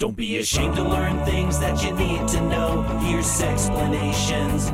Don't be ashamed to learn things that you need to know. Here's Sexplanations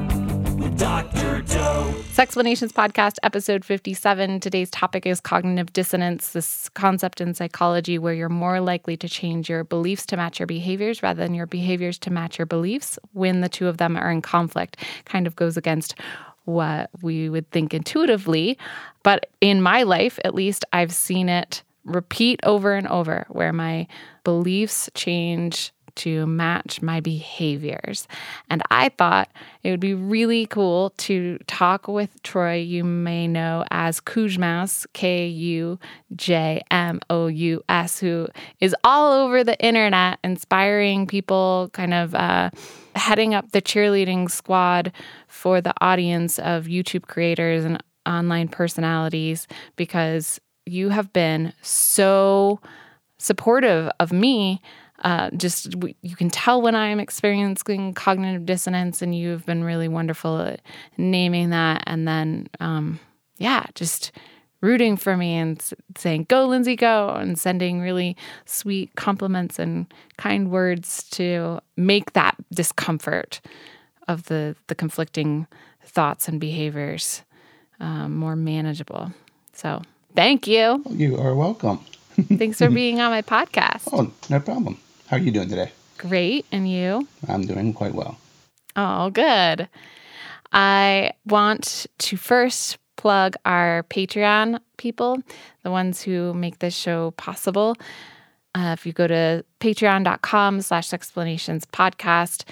with Dr. Doe. Sexplanations Podcast, episode 57. Today's topic is cognitive dissonance, this concept in psychology where you're more likely to change your beliefs to match your behaviors rather than your behaviors to match your beliefs when the two of them are in conflict. Kind of goes against what we would think intuitively. But in my life, at least, I've seen it repeat over and over where my beliefs change to match my behaviors. And I thought it would be really cool to talk with Troy, you may know as Kujmous, K U J M O U S, who is all over the internet inspiring people, kind of uh, heading up the cheerleading squad for the audience of YouTube creators and online personalities because you have been so supportive of me. Uh, just you can tell when I'm experiencing cognitive dissonance, and you've been really wonderful at naming that. And then, um, yeah, just rooting for me and saying, Go, Lindsey, go, and sending really sweet compliments and kind words to make that discomfort of the, the conflicting thoughts and behaviors um, more manageable. So, Thank you. You are welcome. Thanks for being on my podcast. Oh, no problem. How are you doing today? Great. And you? I'm doing quite well. Oh, good. I want to first plug our Patreon people, the ones who make this show possible. Uh, if you go to patreon.com slash sexplanations podcast,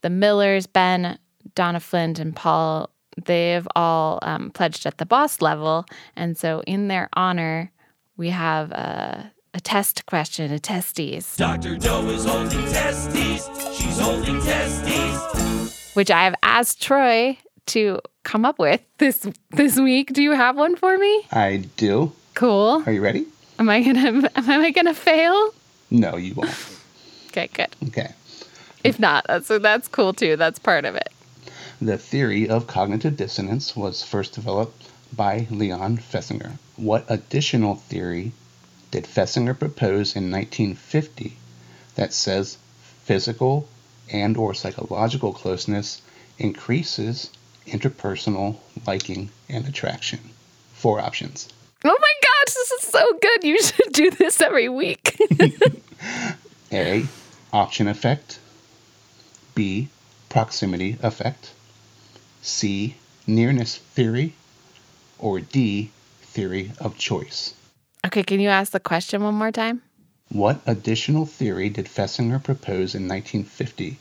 the Millers, Ben, Donna Flint, and Paul they've all um, pledged at the boss level. And so, in their honor, we have a, a test question, a testes. Dr. Doe is holding testes. She's holding testes. Which I have asked Troy to come up with this this week. Do you have one for me? I do. Cool. Are you ready? Am I gonna am I gonna fail? No, you won't. okay, good. Okay. If not, that's that's cool too. That's part of it. The theory of cognitive dissonance was first developed by Leon Festinger. What additional theory did Festinger propose in 1950 that says physical and or psychological closeness increases interpersonal liking and attraction? Four options. Oh my gosh, this is so good. You should do this every week. A. Option effect. B. Proximity effect. C. Nearness theory, or D. Theory of choice. Okay, can you ask the question one more time? What additional theory did Festinger propose in 1950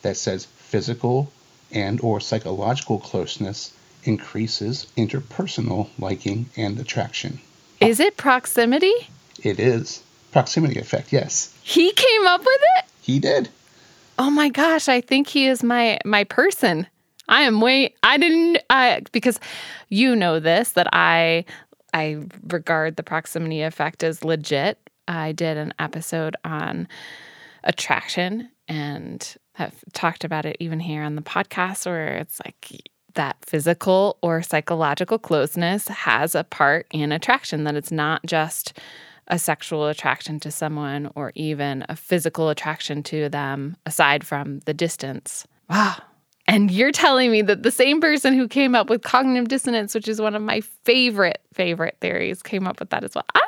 that says physical and or psychological closeness increases interpersonal liking and attraction? Is it proximity? It is. Proximity effect, yes. He came up with it? He did. Oh my gosh, I think he is my my person. I am way I didn't I because you know this that I I regard the proximity effect as legit. I did an episode on attraction and have talked about it even here on the podcast where it's like that physical or psychological closeness has a part in attraction that it's not just a sexual attraction to someone or even a physical attraction to them aside from the distance. Wow, and you're telling me that the same person who came up with cognitive dissonance, which is one of my favorite, favorite theories, came up with that as well. I,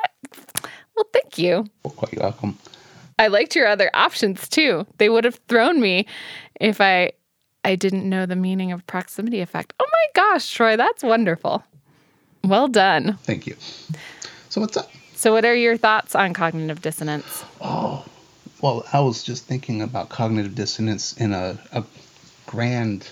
well, thank you. Well, quite welcome. I liked your other options too. They would have thrown me if I I didn't know the meaning of proximity effect. Oh my gosh, Troy, that's wonderful. Well done. Thank you. So what's up? So what are your thoughts on cognitive dissonance? Oh, well, I was just thinking about cognitive dissonance in a, a grand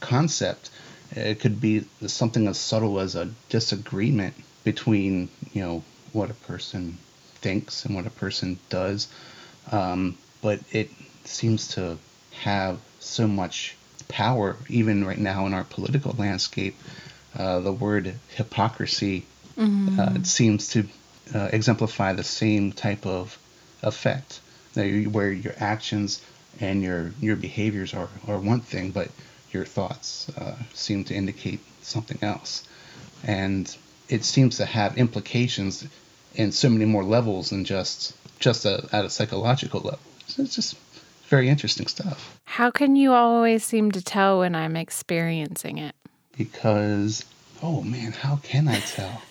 concept. It could be something as subtle as a disagreement between, you know, what a person thinks and what a person does. Um, but it seems to have so much power, even right now in our political landscape. Uh, the word hypocrisy mm-hmm. uh, seems to uh, exemplify the same type of effect, where your actions and your your behaviors are, are one thing, but your thoughts uh, seem to indicate something else, and it seems to have implications in so many more levels than just just a, at a psychological level. So it's just very interesting stuff How can you always seem to tell when I'm experiencing it? because oh man, how can I tell?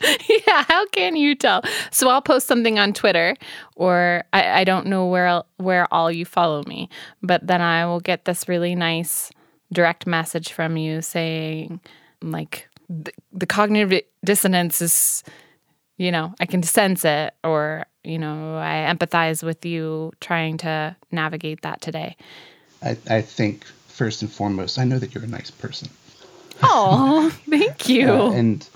yeah, how can you tell? So I'll post something on Twitter, or I, I don't know where where all you follow me, but then I will get this really nice direct message from you saying, like, the, the cognitive dissonance is, you know, I can sense it, or you know, I empathize with you trying to navigate that today. I, I think first and foremost, I know that you're a nice person. Oh, thank you. Uh, and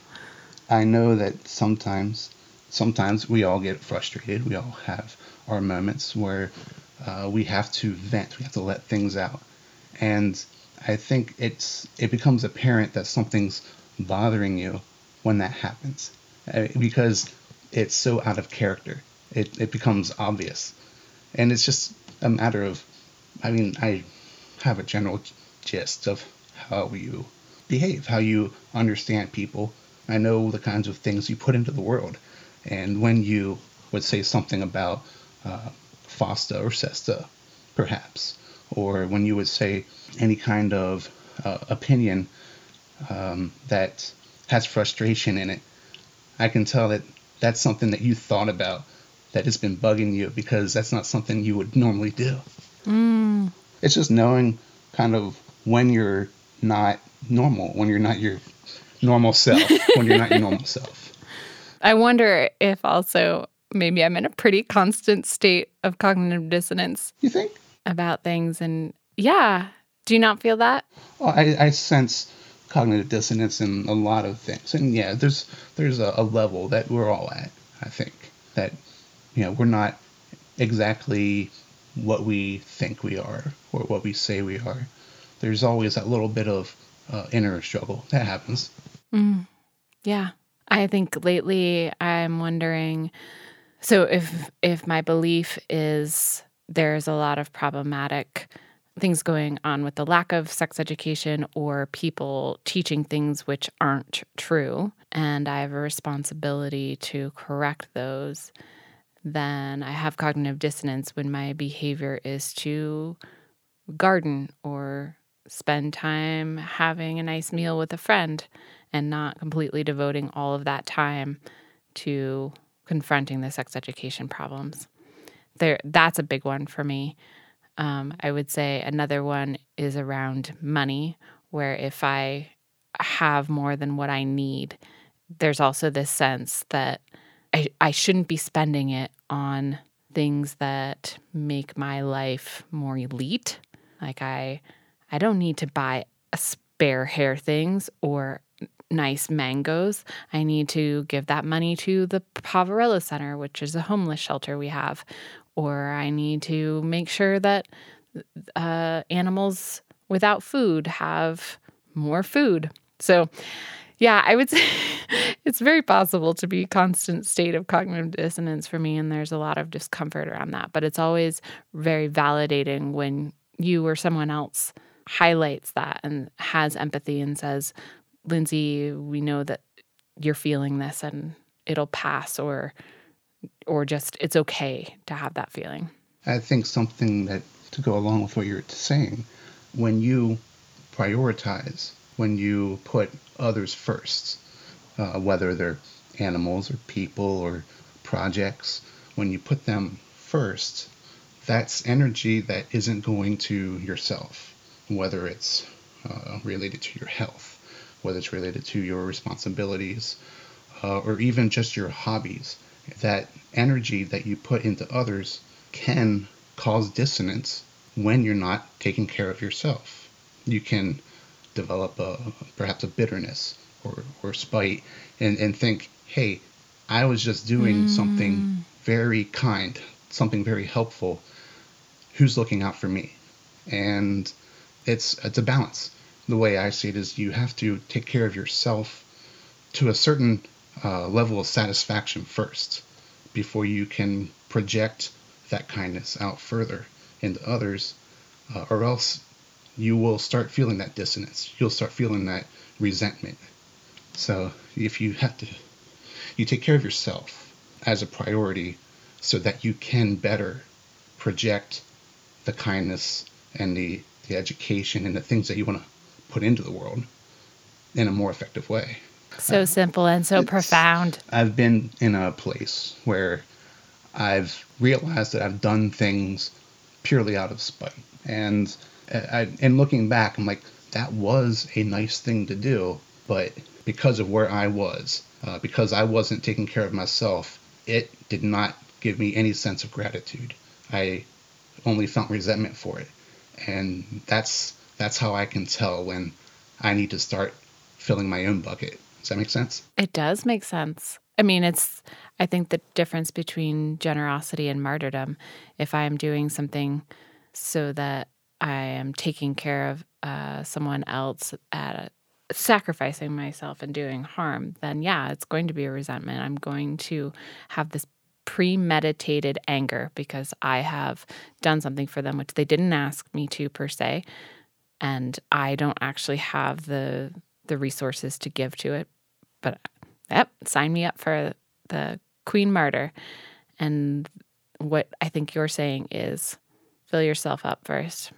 I know that sometimes, sometimes we all get frustrated. We all have our moments where uh, we have to vent. We have to let things out. And I think it's it becomes apparent that something's bothering you when that happens, uh, because it's so out of character. It it becomes obvious, and it's just a matter of. I mean, I have a general gist of how you behave, how you understand people. I know the kinds of things you put into the world. And when you would say something about uh, FOSTA or SESTA, perhaps, or when you would say any kind of uh, opinion um, that has frustration in it, I can tell that that's something that you thought about that has been bugging you because that's not something you would normally do. It's just knowing kind of when you're not normal, when you're not your normal self, when you're not your normal self. I wonder if also maybe I'm in a pretty constant state of cognitive dissonance You think? about things. And yeah, do you not feel that? Well, I, I sense cognitive dissonance in a lot of things, and yeah, there's there's a, a level that we're all at. I think that you know we're not exactly what we think we are or what we say we are. There's always that little bit of uh, inner struggle that happens. Mm. Yeah. I think lately I'm wondering so if if my belief is there's a lot of problematic things going on with the lack of sex education or people teaching things which aren't true and I have a responsibility to correct those then I have cognitive dissonance when my behavior is to garden or spend time having a nice meal with a friend and not completely devoting all of that time to confronting the sex education problems. There, that's a big one for me. Um, I would say another one is around money, where if I have more than what I need, there's also this sense that I, I shouldn't be spending it on things that make my life more elite. Like I I don't need to buy a spare hair things or nice mangoes. I need to give that money to the Poverello Center, which is a homeless shelter we have. Or I need to make sure that uh, animals without food have more food. So, yeah, I would say it's very possible to be constant state of cognitive dissonance for me, and there's a lot of discomfort around that. But it's always very validating when you or someone else highlights that and has empathy and says, Lindsey, we know that you're feeling this and it'll pass or or just it's okay to have that feeling. I think something that to go along with what you're saying, when you prioritize, when you put others first, uh, whether they're animals or people or projects, when you put them first, that's energy that isn't going to yourself, whether it's uh, related to your health, whether it's related to your responsibilities, uh, or even just your hobbies. That energy that you put into others can cause dissonance when you're not taking care of yourself. You can develop a perhaps a bitterness or, or spite and, and think, hey, I was just doing something very kind, something very helpful. Who's looking out for me? And it's it's a balance. The way I see it is you have to take care of yourself to a certain uh, level of satisfaction first before you can project that kindness out further into others, uh, or else you will start feeling that dissonance. You'll start feeling that resentment. So if you have to, you take care of yourself as a priority so that you can better project the kindness and the, the education and the things that you want to put into the world in a more effective way. So simple and so It's- profound. I've been in a place where I've realized that I've done things purely out of spite. And I, and looking back, I'm like, that was a nice thing to do, but because of where I was, uh, because I wasn't taking care of myself, it did not give me any sense of gratitude. I only felt resentment for it, and that's that's how I can tell when I need to start filling my own bucket. Does that make sense? It does make sense. I mean, it's, I think the difference between generosity and martyrdom, if I am doing something so that I am taking care of uh, someone else at a, sacrificing myself and doing harm, then yeah, it's going to be a resentment. I'm going to have this premeditated anger because I have done something for them which they didn't ask me to per se, and I don't actually have the the resources to give to it. But yep, sign me up for the Queen Martyr. And what I think you're saying is fill yourself up first.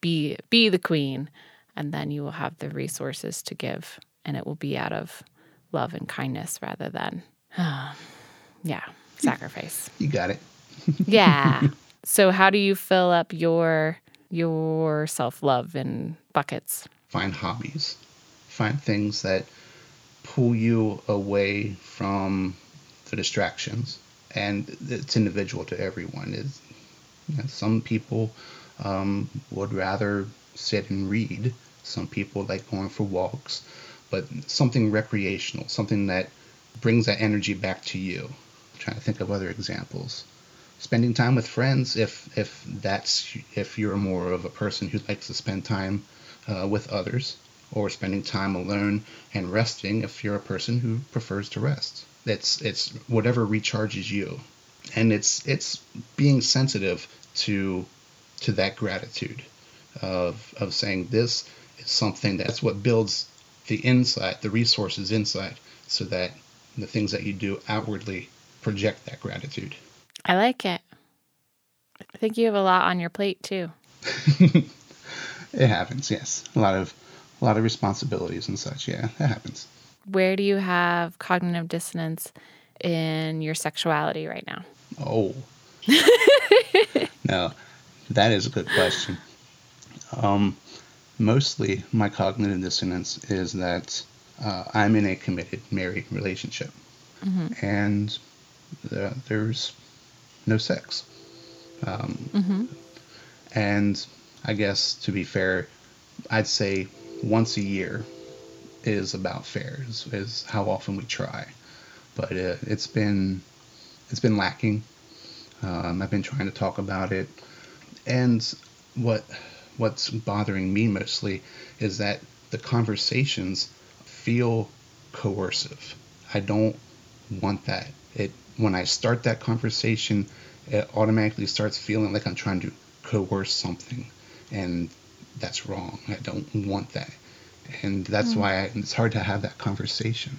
Be be the queen and then you will have the resources to give and it will be out of love and kindness rather than yeah, sacrifice. You got it. Yeah. so how do you fill up your your self-love in buckets? Find hobbies. Find things that pull you away from the distractions. And it's individual to everyone. Is you know, some people um, would rather sit and read. Some people like going for walks, but something recreational, something that brings that energy back to you. I'm trying to think of other examples. Spending time with friends, if if that's if you're more of a person who likes to spend time uh, with others, or spending time alone and resting, if you're a person who prefers to rest. It's it's whatever recharges you, and it's it's being sensitive to to that gratitude of of saying this is something that's what builds the inside, the resources inside, so that the things that you do outwardly project that gratitude. I like it. I think you have a lot on your plate too. It happens, yes. A lot of a lot of responsibilities and such. Yeah, that happens. Where do you have cognitive dissonance in your sexuality right now? Oh. no, that is a good question. Um, mostly, my cognitive dissonance is that uh, I'm in a committed married relationship, and the, there's no sex. Um, And I guess to be fair, I'd say once a year is about fair. Is, is how often we try, but uh, it's been it's been lacking. Um, I've been trying to talk about it, and what what's bothering me mostly is that the conversations feel coercive. I don't want that. It when I start that conversation, it automatically starts feeling like I'm trying to coerce something, and that's wrong. I don't want that, and that's why I, it's hard to have that conversation.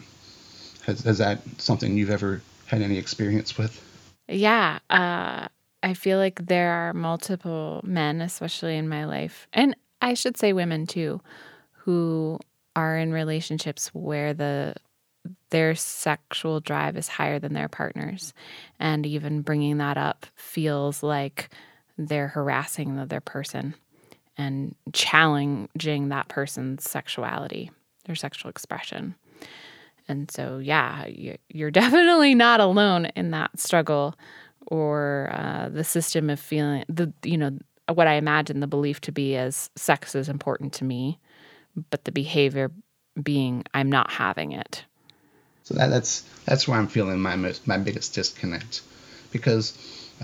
Has, is that something you've ever had any experience with? Yeah, uh, I feel like there are multiple men, especially in my life, and I should say women too, who are in relationships where the their sexual drive is higher than their partners, and even bringing that up feels like they're harassing the other person and challenging that person's sexuality, their sexual expression. And so, yeah, you- you're definitely not alone in that struggle or uh, the system of feeling the you know what I imagine the belief to be as sex is important to me, but the behavior being I'm not having it. So that, that's that's where I'm feeling my most, my biggest disconnect, because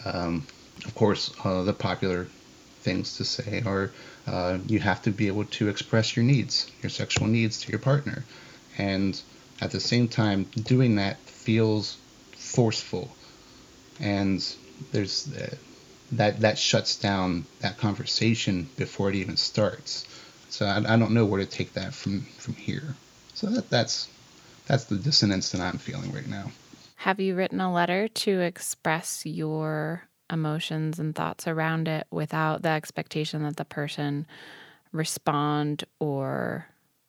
um, of course uh, the popular things to say are uh, you have to be able to express your needs, your sexual needs to your partner, and at the same time doing that feels forceful, and there's uh, that that shuts down that conversation before it even starts. So I, I don't know where to take that from from here. So that that's that's the dissonance that I'm feeling right now. Have you written a letter to express your emotions and thoughts around it without the expectation that the person respond or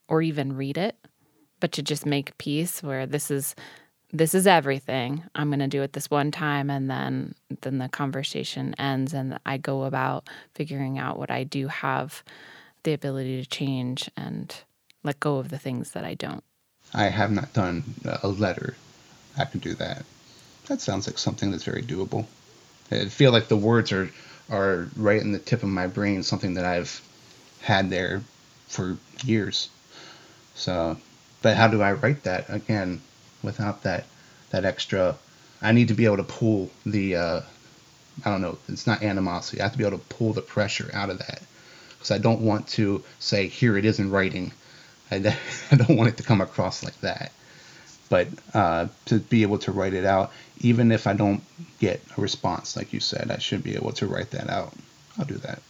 or even read it? But to just make peace where this is this is everything. I'm going to do it this one time and then then the conversation ends and i go about figuring out what i do have the ability to change and let go of the things that i don't I have not done a letter. I can do that. That sounds like something that's very doable. I feel like the words are are right in the tip of my brain, something that I've had there for years. So, but how do I write that again without that that extra? I need to be able to pull the. Uh, I don't know. It's not animosity. I have to be able to pull the pressure out of that because I don't want to say here it is in writing. I, I don't want it to come across like that. But uh, to be able to write it out, even if I don't get a response, like you said, I should be able to write that out. I'll do that.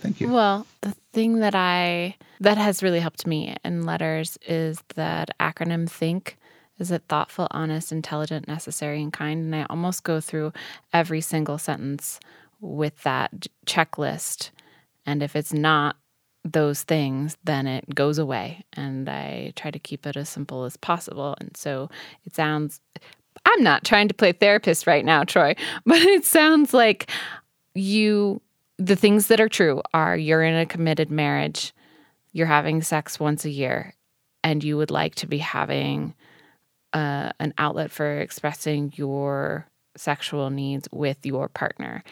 Thank you. Well, the thing that I that has really helped me in letters is that acronym think. Is it thoughtful, honest, intelligent, necessary, and kind? And I almost go through every single sentence with that checklist. And if it's not those things, then it goes away. And I try to keep it as simple as possible. And so it sounds, I'm not trying to play therapist right now, Troy, but it sounds like you, the things that are true are you're in a committed marriage, you're having sex once a year, and you would like to be having uh, an outlet for expressing your sexual needs with your partner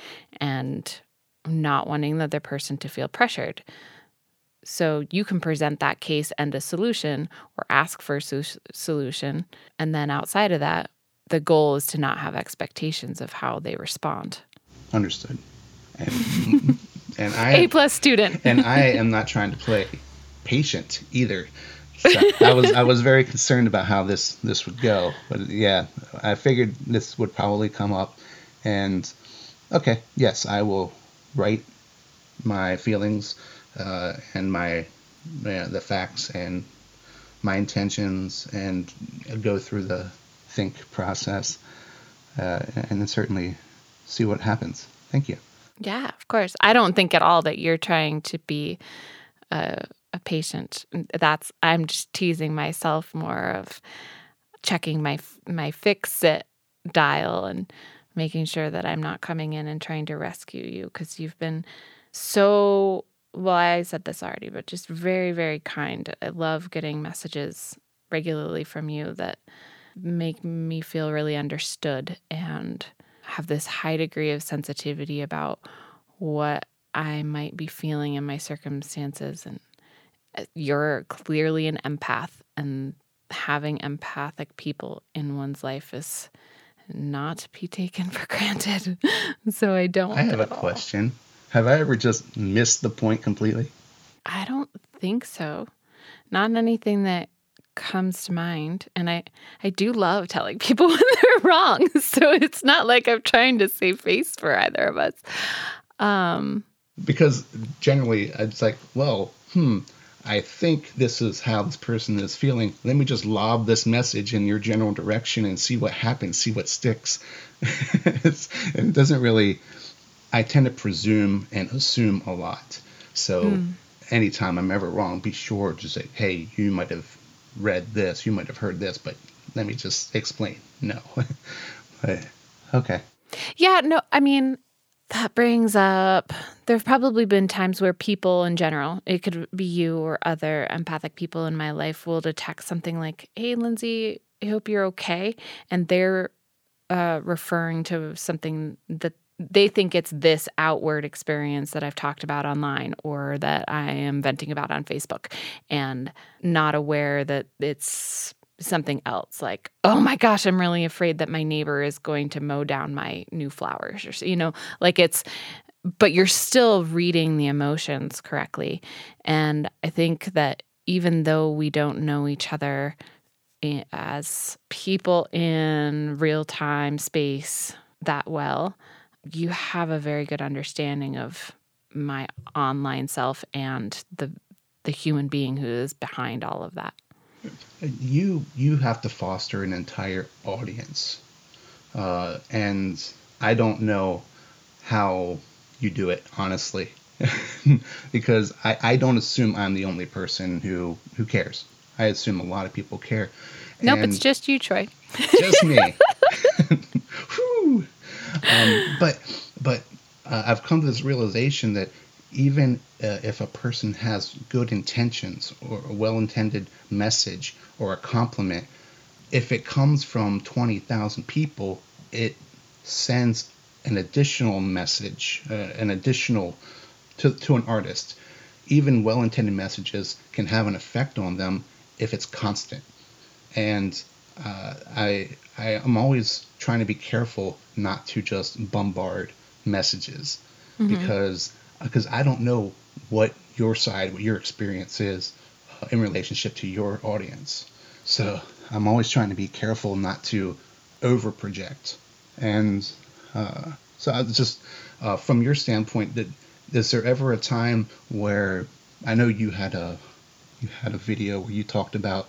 and not wanting the other person to feel pressured. So you can present that case and a solution or ask for a solution. And then outside of that, the goal is to not have expectations of how they respond. Understood. And, and I A plus student. and I am not trying to play patient either. So I was I was very concerned about how this this would go, but yeah, I figured this would probably come up, and okay, yes, I will write my feelings uh, and my the facts and my intentions and go through the think process uh, and then certainly see what happens. Thank you. Yeah, of course. I don't think at all that you're trying to be a, a patient. That's I'm just teasing myself more of checking my my fix it dial and making sure that I'm not coming in and trying to rescue you because you've been so well, I said this already, but just very, very kind. I love getting messages regularly from you that make me feel really understood and have this high degree of sensitivity about what I might be feeling in my circumstances. And uh, you're clearly an empath, and having empathic people in one's life is not to be taken for granted. so I don't. I have a question. Have I ever just missed the point completely? I don't think so. Not anything that comes to mind. And I, I do love telling people when they're wrong. So it's not like I'm trying to save face for either of us. Um, because generally it's like, well, hmm, I think this is how this person is feeling. Let me just lob this message in your general direction and see what happens, see what sticks. it doesn't really I tend to presume and assume a lot. So mm. anytime I'm ever wrong, be sure to say, hey, you might have read this, you might have heard this, but let me just explain. No. but, okay. Yeah, no, I mean, that brings up there have probably been times where people in general, it could be you or other empathic people in my life, will detect something like, hey, Lindsey, I hope you're okay. And they're uh, referring to something that they think it's this outward experience that I've talked about online or that I am venting about on Facebook and not aware that it's something else. Like oh my gosh i'm really afraid that my neighbor is going to mow down my new flowers or you know like it's but you're still reading the emotions correctly. And i think that even though we don't know each other eh, as people in real time space that well you have a very good understanding of my online self and the the human being who is behind all of that. You you have to foster an entire audience, uh, and I don't know how you do it, honestly. because I, I don't assume I'm the only person who, who cares. I assume a lot of people care. Nope, it's just you, Troy. just me. um, but but uh, I've come to this realization that even uh, if a person has good intentions or a well-intended message or a compliment, if it comes from 20,000 people, it sends an additional message, uh, an additional to, to an artist. Even well-intended messages can have an effect on them if it's constant. And uh, I I am always trying to be careful not to just bombard messages mm-hmm. because because I don't know what your side, what your experience is uh, in relationship to your audience. So I'm always trying to be careful not to over project. And uh, so I just uh, from your standpoint, that is there ever a time where I know you had a you had a video where you talked about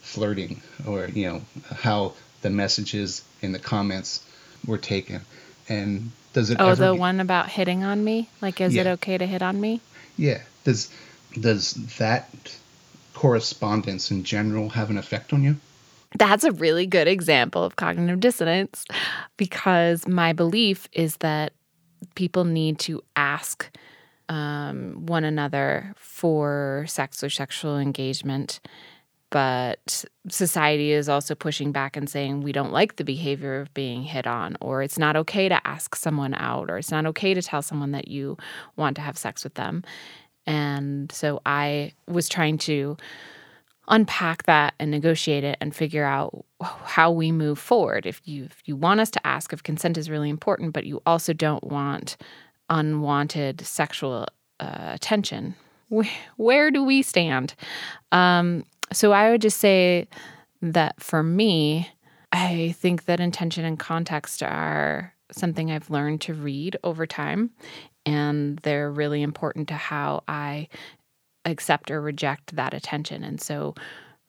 flirting or you know how the messages in the comments were taken. And does it oh the one about hitting on me? Like is yeah. it okay to hit on me? Yeah. Does does that correspondence in general have an effect on you? That's a really good example of cognitive dissonance because my belief is that people need to ask um, one another for sex or sexual engagement but society is also pushing back and saying we don't like the behavior of being hit on or it's not okay to ask someone out or it's not okay to tell someone that you want to have sex with them. And so i was trying to unpack that and negotiate it and figure out how we move forward. If you if you want us to ask if consent is really important but you also don't want unwanted sexual uh, attention where, where do we stand? Um, so I would just say that for me, I think that intention and context are something I've learned to read over time, and they're really important to how I accept or reject that attention. And so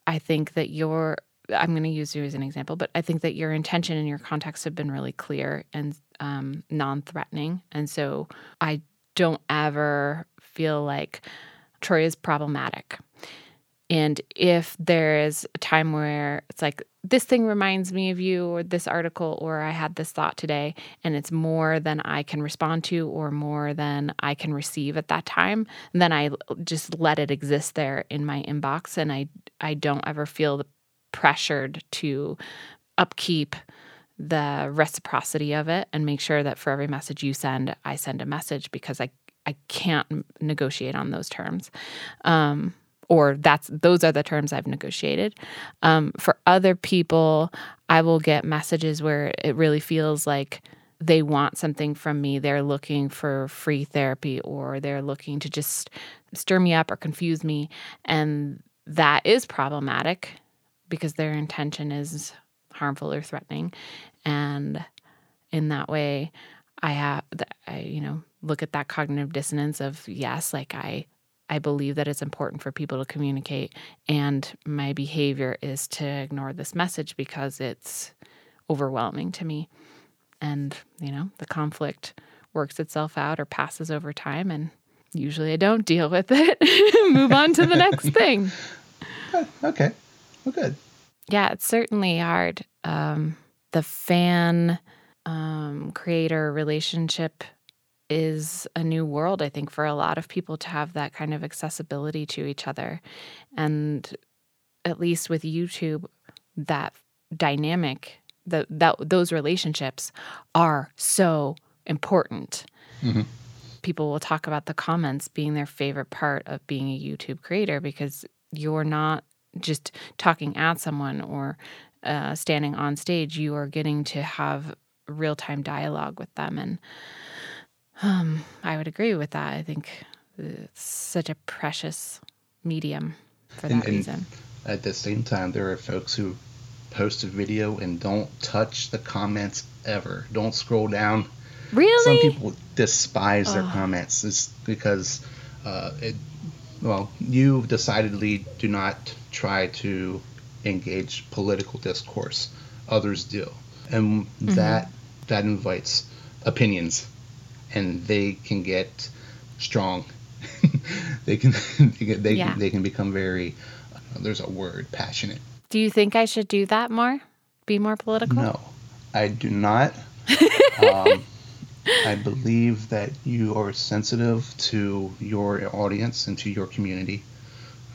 I think that your I'm going to use you as an example, but I think that your intention and your context have been really clear and um, non threatening. And so I don't ever feel like Troy is problematic. And if there is a time where it's like, this thing reminds me of you, or this article, or I had this thought today, and it's more than I can respond to, or more than I can receive at that time, then I just let it exist there in my inbox. And I, I don't ever feel pressured to upkeep the reciprocity of it and make sure that for every message you send, I send a message because I, I can't negotiate on those terms. Um, or that's those are the terms I've negotiated. Um, for other people, I will get messages where it really feels like they want something from me. They're looking for free therapy or they're looking to just stir me up or confuse me. And that is problematic because their intention is harmful or threatening. And in that way, I have, I, you know, look at that cognitive dissonance of yes, like I I believe that it's important for people to communicate. And my behavior is to ignore this message because it's overwhelming to me. And, you know, the conflict works itself out or passes over time. And usually I don't deal with it, move on to the next thing. Okay. Well, good. Yeah, it's certainly hard. Um, the fan um, creator relationship is a new world, I think, for a lot of people to have that kind of accessibility to each other. And at least with YouTube, that dynamic, the, that those relationships are so important. Mm-hmm. People will talk about the comments being their favorite part of being a YouTube creator because you're not just talking at someone or uh, standing on stage. You are getting to have real time dialogue with them. And um, I would agree with that. I think it's such a precious medium for that and, and reason. At the same time, there are folks who post a video and don't touch the comments ever. Don't scroll down. Really? Some people despise oh. their comments it's because uh, it. Well, you decidedly do not try to engage political discourse. Others do, and mm-hmm. that that invites opinions and they can get strong. they can they can, they, Yeah. can, they can become very. there's a word passionate. Do you think I should do that more? Be more political? No, I do not. um, I believe that you are sensitive to your audience and to your community.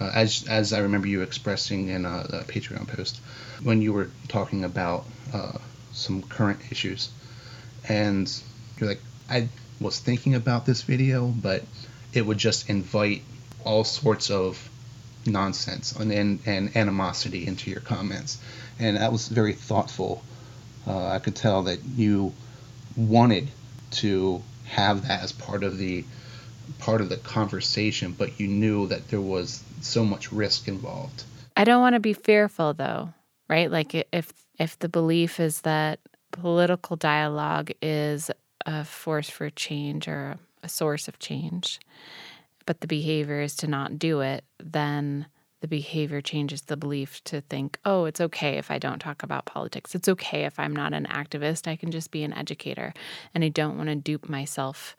Uh, as as I remember you expressing in a, a Patreon post when you were talking about uh, some current issues, and you're like, I was thinking about this video, but it would just invite all sorts of nonsense and, and, and animosity into your comments. And that was very thoughtful. Uh, I could tell that you wanted to have that as part of the part of the conversation, but you knew that there was so much risk involved. I don't want to be fearful though, right? Like if if the belief is that political dialogue is a force for change or a source of change, but the behavior is to not do it, then the behavior changes the belief to think, oh, it's okay if I don't talk about politics. It's okay if I'm not an activist. I can just be an educator. And I don't want to dupe myself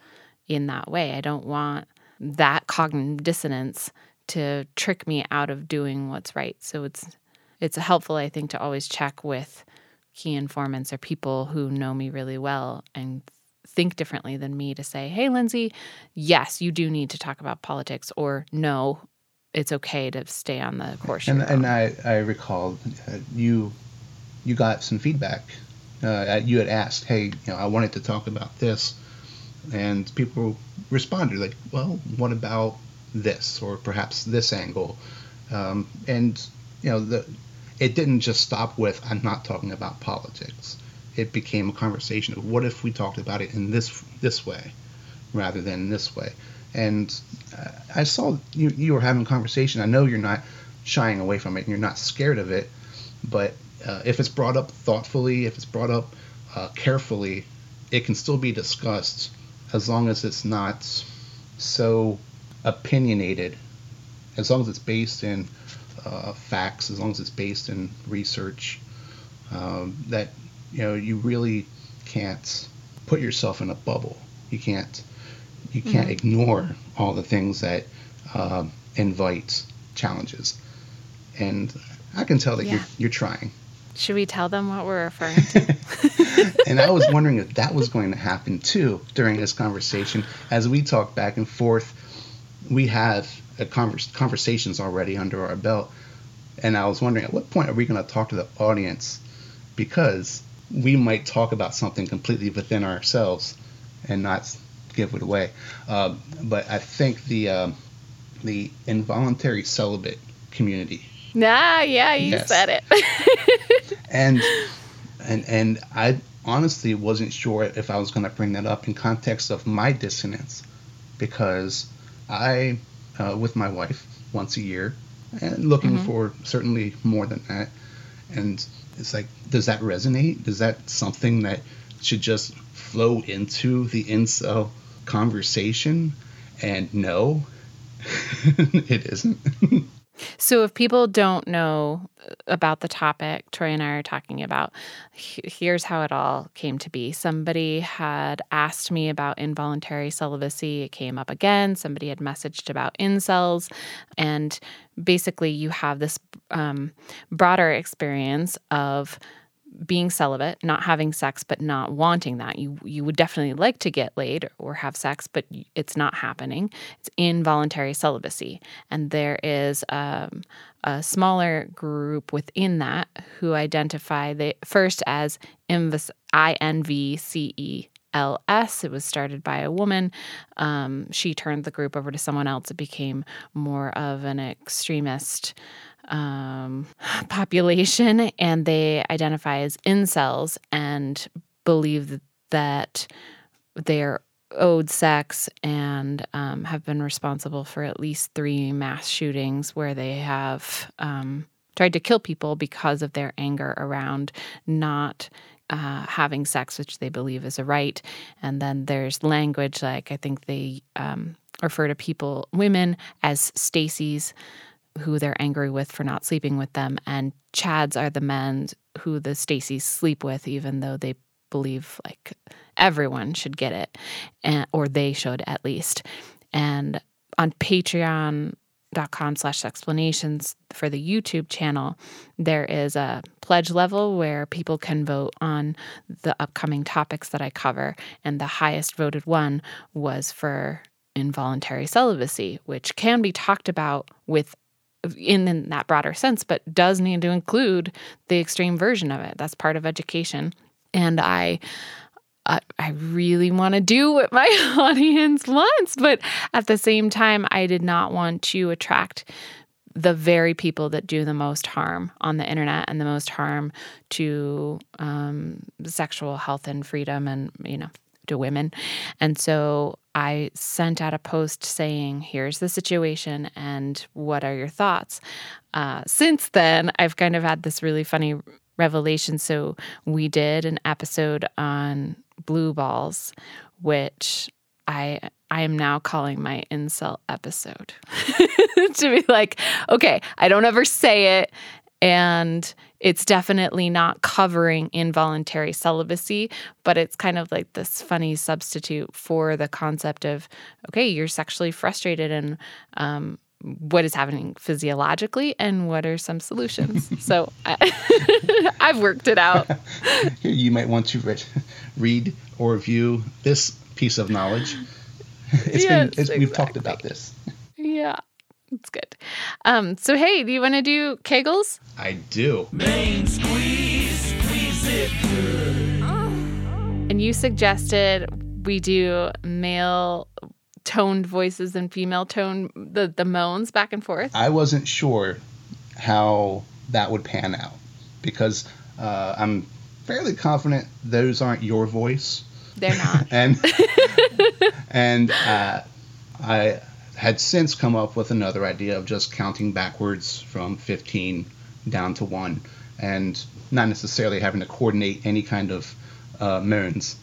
in that way. I don't want that cognitive dissonance to trick me out of doing what's right. So it's it's helpful, I think, to always check with key informants or people who know me really well and think differently than me to say, "Hey, Lindsey, yes, you do need to talk about politics," or "No, it's okay to stay on the course." And and. I I recall uh, you you got some feedback. Uh, you had asked, hey, you know, I wanted to talk about this, and people responded like, well, what about this, or perhaps this angle, um, and you know, the it didn't just stop with I'm not talking about politics. It became a conversation of what if we talked about it in this this way, rather than this way. And uh, I saw you you were having a conversation. I know you're not shying away from it, and you're not scared of it. But uh, if it's brought up thoughtfully, if it's brought up uh, carefully, it can still be discussed as long as it's not so opinionated. As long as it's based in uh, facts, as long as it's based in research, um, that you know you really can't put yourself in a bubble. You can't you can't ignore all the things that um, invite challenges. And I can tell that Yeah. you're you're trying. Should we tell them what we're referring to? and I was wondering if that was going to happen too during this conversation. As we talk back and forth, we have a convers- conversations already under our belt. And I was wondering at what point are we going to talk to the audience? Because we might talk about something completely within ourselves and not give it away. Um, but I think the um, the involuntary celibate community nah, yeah, you Yes. said it. and and and I honestly wasn't sure if I was going to bring that up in context of my dissonance because I, uh, with my wife, once a year, and looking for certainly more than that, and it's like, does that resonate? Is that something that should just flow into the incel conversation? And no, it isn't. So, if people don't know about the topic Troy and I are talking about, here's how it all came to be. Somebody had asked me about involuntary celibacy. It came up again. Somebody had messaged about incels. And basically, you have this um, broader experience of being celibate, not having sex, but not wanting that. You you would definitely like to get laid or have sex, but it's not happening. It's involuntary celibacy, and there is um, a smaller group within that who identify the first as I N V C E. LS. It was started by a woman. Um, she turned the group over to someone else. It became more of an extremist um, population, and they identify as incels and believe that they're owed sex and um, have been responsible for at least three mass shootings where they have um, tried to kill people because of their anger around not uh, having sex, which they believe is a right. And then there's language like I think they um, refer to people, women, as Stacy's, who they're angry with for not sleeping with them, and Chads are the men who the Stacys sleep with, even though they believe like everyone should get it, and, or they should at least. And on patreon.com slash sexplanations for the YouTube channel, there is a pledge level where people can vote on the upcoming topics that I cover. And the highest voted one was for involuntary celibacy, which can be talked about with in, in that broader sense, but does need to include the extreme version of it. That's part of education. And I I really want to do what my audience wants, but at the same time, I did not want to attract the very people that do the most harm on the internet and the most harm to um, sexual health and freedom and you know to women. And so i sent out a post saying here's the situation and what are your thoughts? Uh, since then i've kind of had this really funny revelation. So we did an episode on blue balls, which I I am now calling my incel episode. To be like, okay, I don't ever say it, and it's definitely not covering involuntary celibacy, but it's kind of like this funny substitute for the concept of, okay, you're sexually frustrated and um, what is happening physiologically and what are some solutions. so I, have worked it out. you might want to read, read or view this piece of knowledge. It's yes, been, it's, exactly. we've talked about this. Yeah, it's good. Um, so hey, do you want to do Kegels? I do. Main squeeze, squeeze it good. And you suggested we do male toned voices and female tone the the moans back and forth. I wasn't sure how that would pan out because uh, I'm fairly confident those aren't your voice. They're not. and and uh, I had since come up with another idea of just counting backwards from 15 down to one, and not necessarily having to coordinate any kind of uh, moans.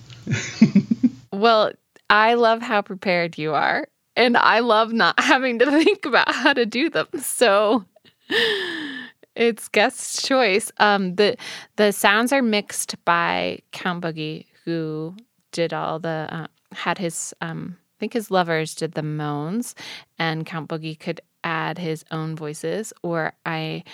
well, I love how prepared you are. And I love not having to think about how to do them. So it's guest choice. Um, the the sounds are mixed by Count Boogie, who did all the uh, had his um, I think his lovers did the moans, and Count Boogie could add his own voices. Or I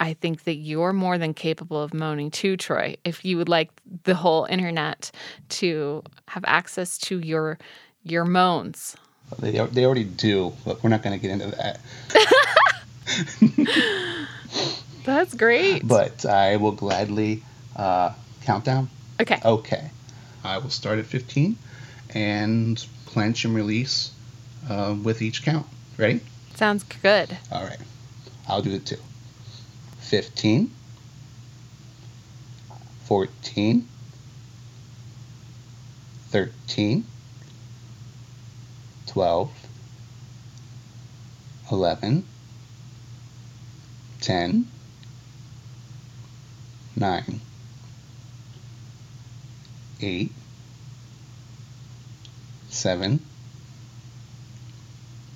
I think that you're more than capable of moaning too, Troy. If you would like the whole internet to have access to your your moans. They, they already do, but we're not going to get into that. That's great. But I will gladly uh, count down. Okay. Okay. I will start at 15 and clench and release uh, with each count. Ready? Sounds good. All right. I'll do it too. 15, 14, 13, 12, 11, 10, 9, 8, 7,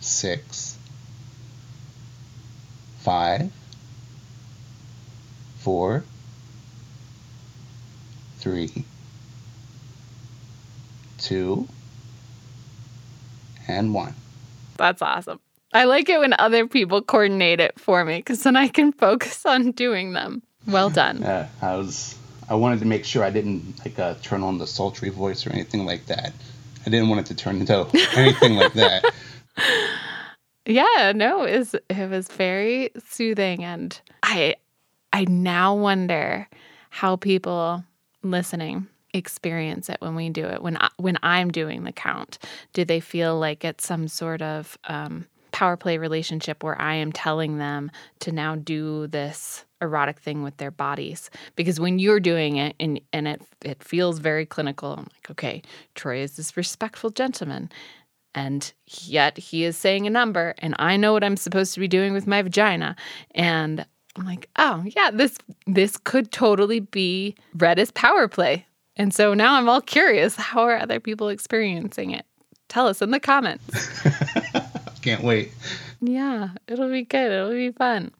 6, 5, four, three, two, and one. That's awesome. I like it when other people coordinate it for me because then I can focus on doing them. Well done. Yeah, I was. I wanted to make sure I didn't like uh, turn on the sultry voice or anything like that. I didn't want it to turn into anything like that. Yeah, no, it was it was very soothing, and I I now wonder how people listening experience it when we do it when I, when I'm doing the count. Do they feel like it's some sort of um, power play relationship where I am telling them to now do this erotic thing with their bodies? Because when you're doing it and and it it feels very clinical, I'm like, okay, Troy is this respectful gentleman. And yet he is saying a number, and I know what I'm supposed to be doing with my vagina. And I'm like, oh yeah, this this could totally be read as power play. And so now I'm all curious, how are other people experiencing it? Tell us in the comments. Can't wait. Yeah, it'll be good. It'll be fun.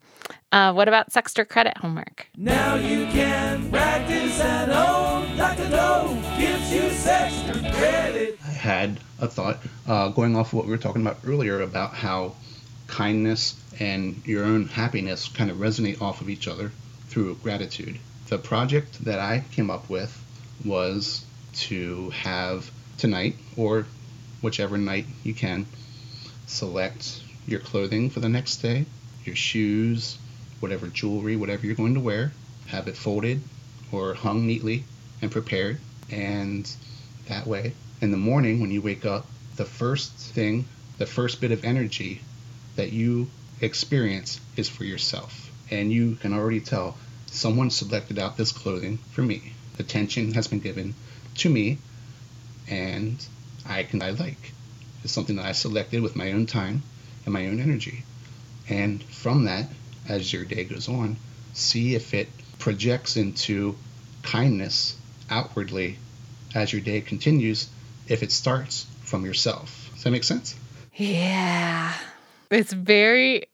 Uh, what about Sextra credit homework? Now you can practice at home. Dr. Doe gives you extra credit. I had a thought uh, going off of what we were talking about earlier about how kindness and your own happiness kind of resonate off of each other through gratitude. The project that I came up with was to have tonight or whichever night you can select your clothing for the next day, your shoes, whatever jewelry, whatever you're going to wear, have it folded or hung neatly and prepared. And that way, in the morning when you wake up, the first thing, the first bit of energy that you experience is for yourself. And you can already tell someone selected out this clothing for me. Attention has been given to me, and I can I like. It's something that I selected with my own time and my own energy. And from that, as your day goes on, see if it projects into kindness outwardly as your day continues if it starts from yourself. Does that make sense? Yeah. It's very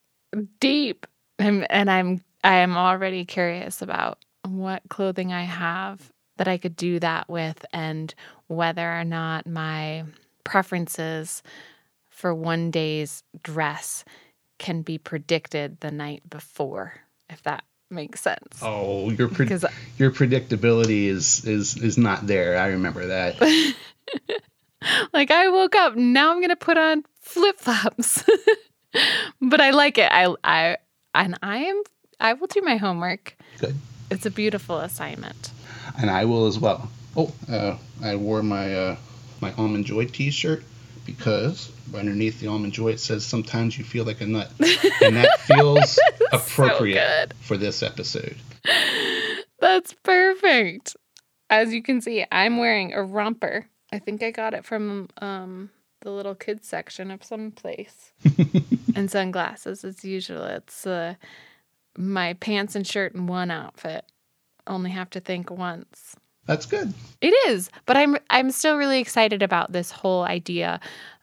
deep. And, and I'm I am already curious about what clothing I have that I could do that with and whether or not my preferences for one day's dress can be predicted the night before, if that makes sense. Oh, your pre- your predictability is is is not there. I remember that. Like I woke up, now I'm gonna put on flip flops. but I like it. I I and I am I will do my homework. Good. It's a beautiful assignment. and I will as well. Oh, uh, I wore my uh, my almond joy T-shirt because underneath the almond joy it says sometimes you feel like a nut, and that feels appropriate good. for this episode. That's perfect. As you can see, I'm wearing a romper. I think I got it from um, the little kids section of some place. and sunglasses as usual. It's uh, my pants and shirt in one outfit. Only have to think once. That's good. It is, but I'm I'm still really excited about this whole idea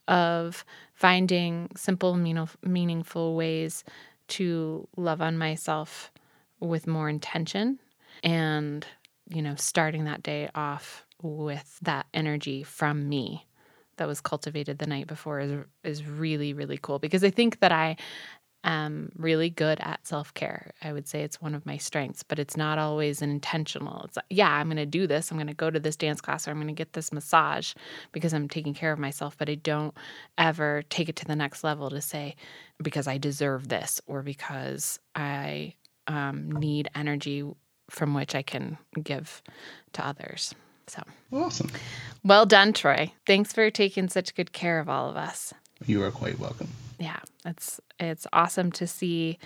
of finding simple, meaningful, ways to love on myself with more intention, and you know, starting that day off with that energy from me that was cultivated the night before is is really really cool because I think that I am really good at self care. I would say it's one of my strengths, but it's not always intentional. It's like, yeah, I'm going to do this. I'm going to go to this dance class or I'm going to get this massage because I'm taking care of myself, but I don't ever take it to the next level to say because I deserve this or because I um, need energy from which I can give to others. So, Awesome. well done, Troy. Thanks for taking such good care of all of us You are quite welcome. Yeah, it's it's awesome to see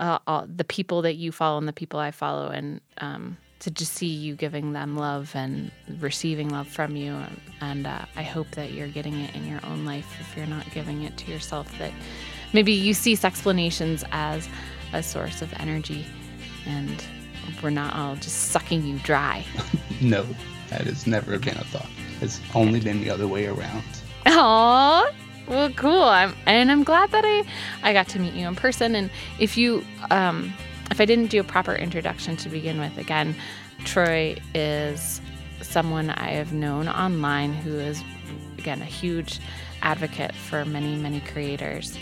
uh, all, the people that you follow and the people I follow, and um, to just see you giving them love and receiving love from you. And, and uh, I hope that you're getting it in your own life. If you're not giving it to yourself, that maybe you Sexplanations as a source of energy, and we're not all just sucking you dry. No, that has never been a thought. It's only been the other way around. Aw, well, cool. I'm and I'm glad that I I got to meet you in person. And if you um if I didn't do a proper introduction to begin with, again, Troy is someone I have known online who is again a huge advocate for many many creators.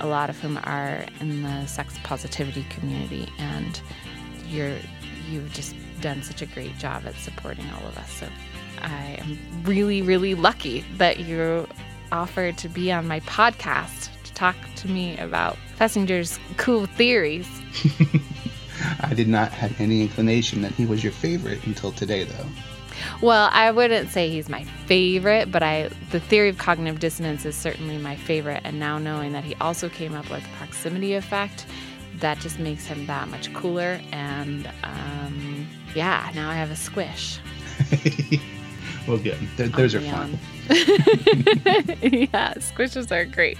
A lot of whom are in the sex positivity community, and you're you've just done such a great job at supporting all of us. So I am really, really lucky that you offered to be on my podcast to talk to me about Festinger's cool theories. I did not have any inclination that he was your favorite until today, though. Well, I wouldn't say he's my favorite, but I the theory of cognitive dissonance is certainly my favorite. And now knowing that he also came up with proximity effect, that just makes him that much cooler. And um, yeah, now I have a squish. well, good. Th- those are fun. yeah, squishes are great.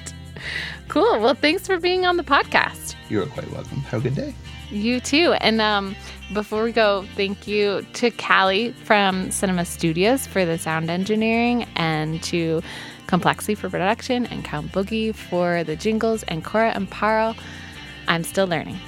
Cool. Well, thanks for being on the podcast. You are quite welcome. Have a good day. You too. And um, before we go, thank you to Callie from Cinema Studios for the sound engineering and to Complexly for production and Count Boogie for the jingles and Cora Amparo. I'm still learning.